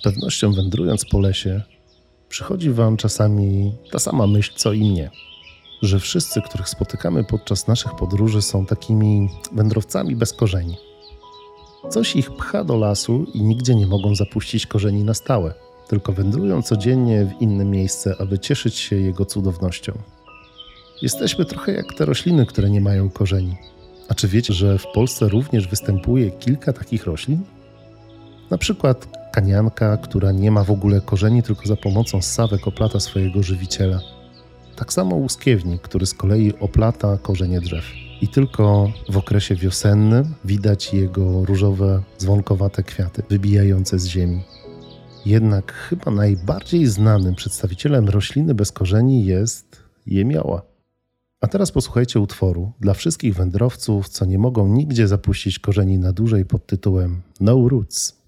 Z pewnością wędrując po lesie, przychodzi Wam czasami ta sama myśl co i mnie, że wszyscy, których spotykamy podczas naszych podróży, są takimi wędrowcami bez korzeni. Coś ich pcha do lasu i nigdzie nie mogą zapuścić korzeni na stałe, tylko wędrują codziennie w inne miejsce, aby cieszyć się jego cudownością. Jesteśmy trochę jak te rośliny, które nie mają korzeni. A czy wiecie, że w Polsce również występuje kilka takich roślin? Na przykład kanianka, która nie ma w ogóle korzeni, tylko za pomocą ssawek oplata swojego żywiciela. Tak samo łuskiewnik, który z kolei oplata korzenie drzew. I tylko w okresie wiosennym widać jego różowe, dzwonkowate kwiaty wybijające z ziemi. Jednak chyba najbardziej znanym przedstawicielem rośliny bez korzeni jest jemioła. A teraz posłuchajcie utworu dla wszystkich wędrowców, co nie mogą nigdzie zapuścić korzeni na dłużej pod tytułem No Roots.